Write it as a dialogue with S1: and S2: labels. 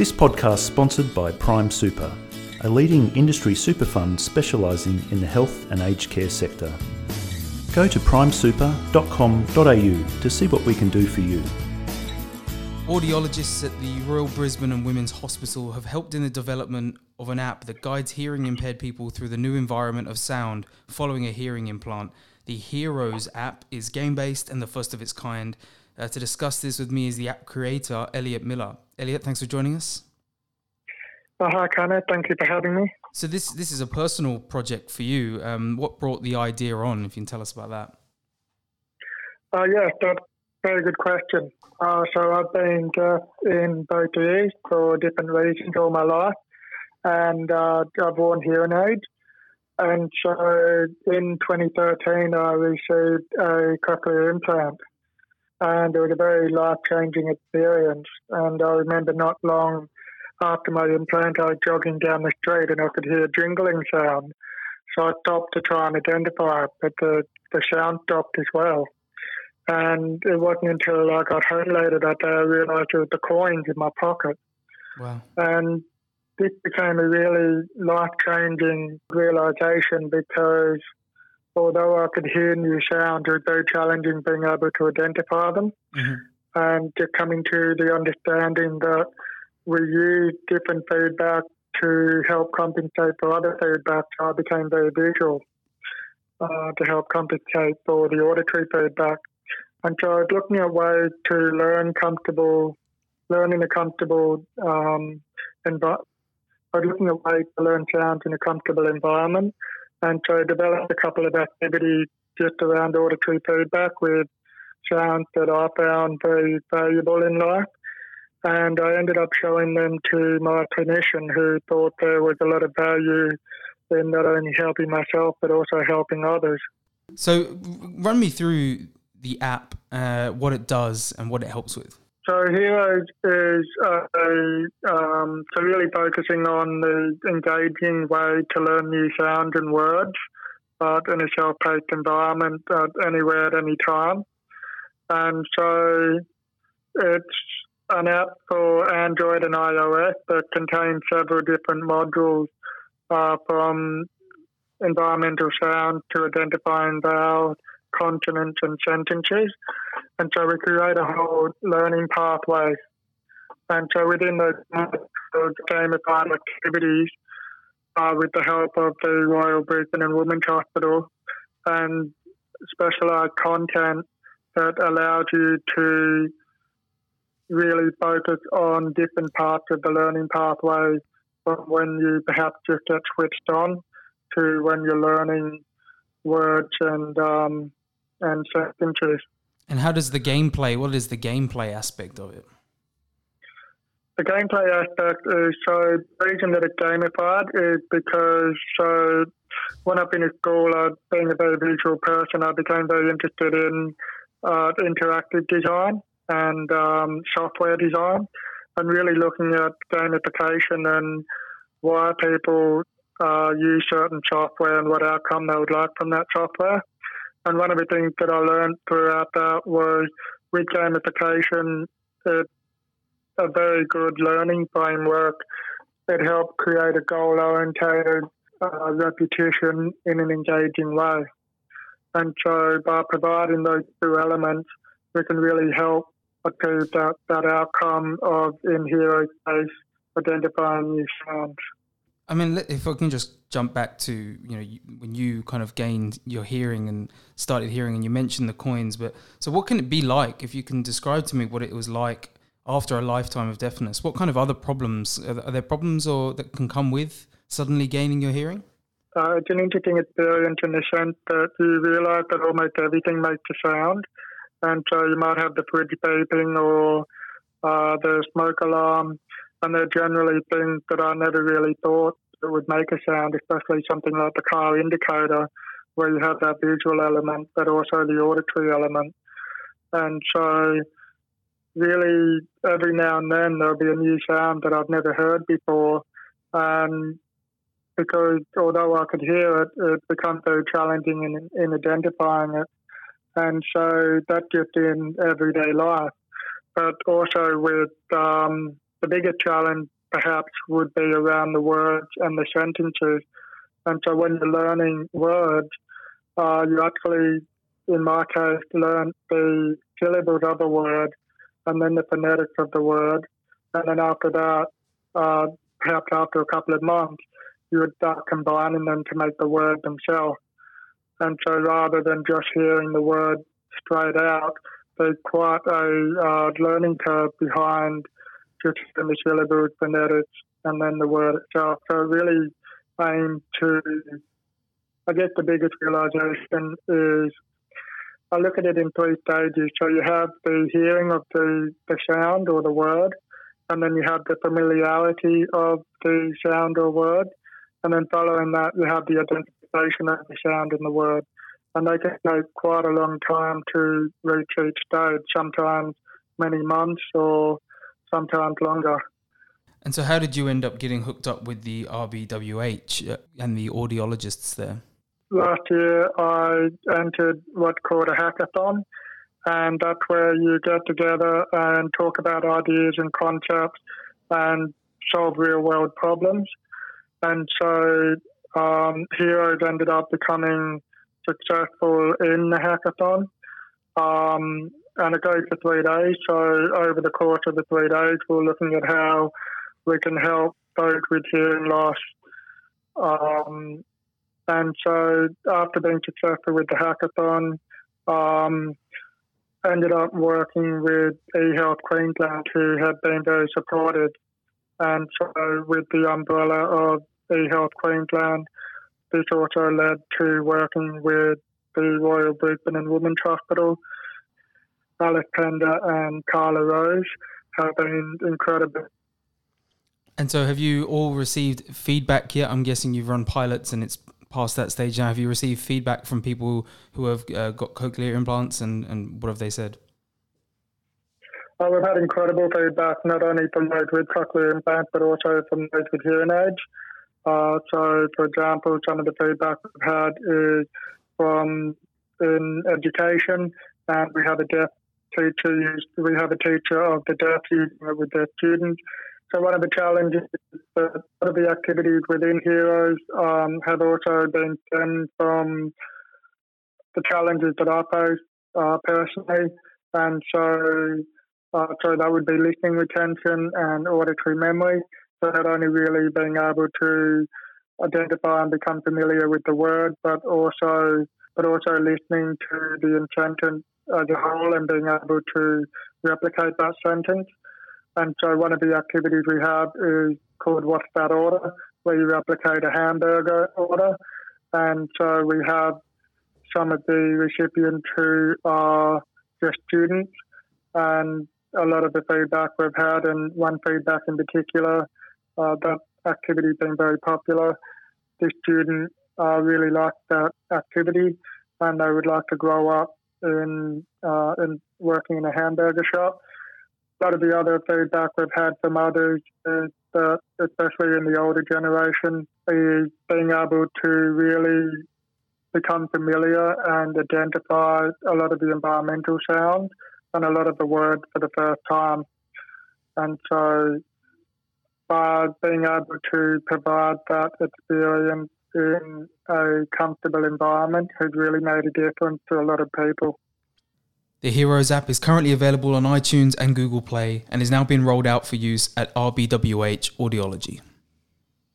S1: This podcast is sponsored by Prime Super, a leading industry super fund specialising in the health and aged care sector. Go to primesuper.com.au to see what we can do for you.
S2: Audiologists at the Royal Brisbane and Women's Hospital have helped in the development of an app that guides hearing impaired people through the new environment of sound following a hearing implant. The Hearoes app is game based and the first of its kind. Uh, to discuss this with me is the app creator, Elliot Miller. Elliot, thanks for joining us.
S3: Oh, hi. Thank you for having me.
S2: So this this is a personal project for you. Um, what brought the idea on? If you can tell us about that.
S3: Uh, yes, that's a very good question. Uh, so I've been deaf in both ears for different reasons all my life, and uh, I've worn hearing aids. And so in 2013, I received a cochlear implant, and it was a very life changing experience. And I remember not long after my implant, I was jogging down the street and I could hear a jingling sound. So I stopped to try and identify it, but the, the sound stopped as well. And it wasn't until I got home later that day I realised it was the coins in my pocket.
S2: Wow.
S3: And this became a really life changing realisation because although I could hear new sounds, it was very challenging being able to identify them.
S2: Mm-hmm.
S3: And just coming to the understanding that we use different feedback to help compensate for other feedback. So I became very visual uh, to help compensate for the auditory feedback. And so I was looking at ways to learn comfortable, learn in a comfortable um, environment. I was looking at ways to learn sounds in a comfortable environment. And so I developed a couple of activities just around auditory feedback with sounds that I found very valuable in life and I ended up showing them to my clinician who thought there was a lot of value in not only helping myself but also helping others.
S2: So, run me through the app, uh, what it does, and what it helps with.
S3: So, Hearoes is uh, um, so really focusing on the engaging way to learn new sounds and words, but in a self-paced environment, uh, anywhere at any time. And so, it's an app for Android and iOS that contains several different modules uh, from environmental sound to identifying vowels, consonants, and sentences. And so we create a whole learning pathway. And so within those gamified activities, uh, with the help of the Royal Brisbane and Women's Hospital, and specialised content that allows you to really focus on different parts of the learning pathway from when you perhaps just get switched on to when you're learning words and um, and sentences.
S2: And how does the gameplay? What is the gameplay aspect of it?
S3: The gameplay aspect is so the reason that it's gamified is because so when I've been at school, uh, being a very visual person, I became very interested in uh, interactive design and um, software design, and really looking at gamification and why people uh, use certain software and what outcome they would like from that software. And one of the things that I learned throughout that was with gamification, it's a very good learning framework. It helped create a goal oriented uh, repetition in an engaging way. And so by providing those two elements, we can really help achieve that, that outcome of in hero space identifying new sounds.
S2: I mean, if I can just jump back to you know when you kind of gained your hearing and started hearing, and you mentioned the coins, but so what can it be like if you can describe to me what it was like after a lifetime of deafness? What kind of other problems are there problems or that can come with suddenly gaining your hearing?
S3: Uh, it's an interesting experience in the sense that you realise that almost everything makes a sound and so you might have the fridge beeping or uh, the smoke alarm, and they're generally things that I never really thought would make a sound, especially something like the car indicator, where you have that visual element, but also the auditory element. And so, really, every now and then there'll be a new sound that I've never heard before, and because although I could hear it, it becomes very challenging in, in identifying it. And so that just in everyday life. But also with um, the bigger challenge perhaps would be around the words and the sentences. And so when you're learning words, uh, you actually, in my case, learn the syllables of the word and then the phonetics of the word. And then after that, uh, perhaps after a couple of months, you would start combining them to make the word themselves. And so rather than just hearing the word straight out, there's quite a uh, learning curve behind just the syllables, phonetics, and then the word itself. So really aim to, I guess the biggest realization is I look at it in three stages. So you have the hearing of the, the sound or the word, and then you have the familiarity of the sound or word, and then following that you have the identification of the sound and the word. And they can take quite a long time to reach each stage, sometimes many months or sometimes longer.
S2: And so, how did you end up getting hooked up with the RBWH uh, and the audiologists there?
S3: Last year, I entered what's called a hackathon, and that's where you get together and talk about ideas and concepts and solve real world problems. And so, um, Hearoes ended up becoming successful in the hackathon. Um, and it goes for three days. So over the course of the three days, we're looking at how we can help those with hearing loss. Um, and so after being successful with the hackathon, um, ended up working with eHealth Queensland, who had been very supportive. And so with the umbrella of eHealth Queensland, this also led to working with the Royal Brisbane and Women's Hospital, Alice Pender and Carla Rose have been incredible.
S2: And so, have you all received feedback yet? I'm guessing you've run pilots and it's past that stage now. Have you received feedback from people who have uh, got cochlear implants and, and what have they said?
S3: Uh, we've had incredible feedback, not only from those with cochlear implants, but also from those with hearing aids. Uh, so, for example, some of the feedback we've had is from in education, and we have a deaf teacher we have a teacher of the deaf using it with their students. So one of the challenges is that a lot of the activities within Hearoes um, have also been stemmed from the challenges that I face uh, personally, and so uh, so that would be listening retention and auditory memory. So not only really being able to identify and become familiar with the word, but also but also listening to the intent as a whole and being able to replicate that sentence. And so one of the activities we have is called What's That Order, where you replicate a hamburger order. And so we have some of the recipients who are just students and a lot of the feedback we've had and one feedback in particular, uh, that activity being very popular. The student uh, really liked that activity and they would like to grow up in uh, in working in a hamburger shop. A lot of the other feedback we've had from others is that, especially in the older generation, is being able to really become familiar and identify a lot of the environmental sounds and a lot of the words for the first time. And so, by being able to provide that experience in a comfortable environment has really made a difference to a lot of people.
S2: The Hearoes app is currently available on iTunes and Google Play and is now being rolled out for use at RBWH Audiology.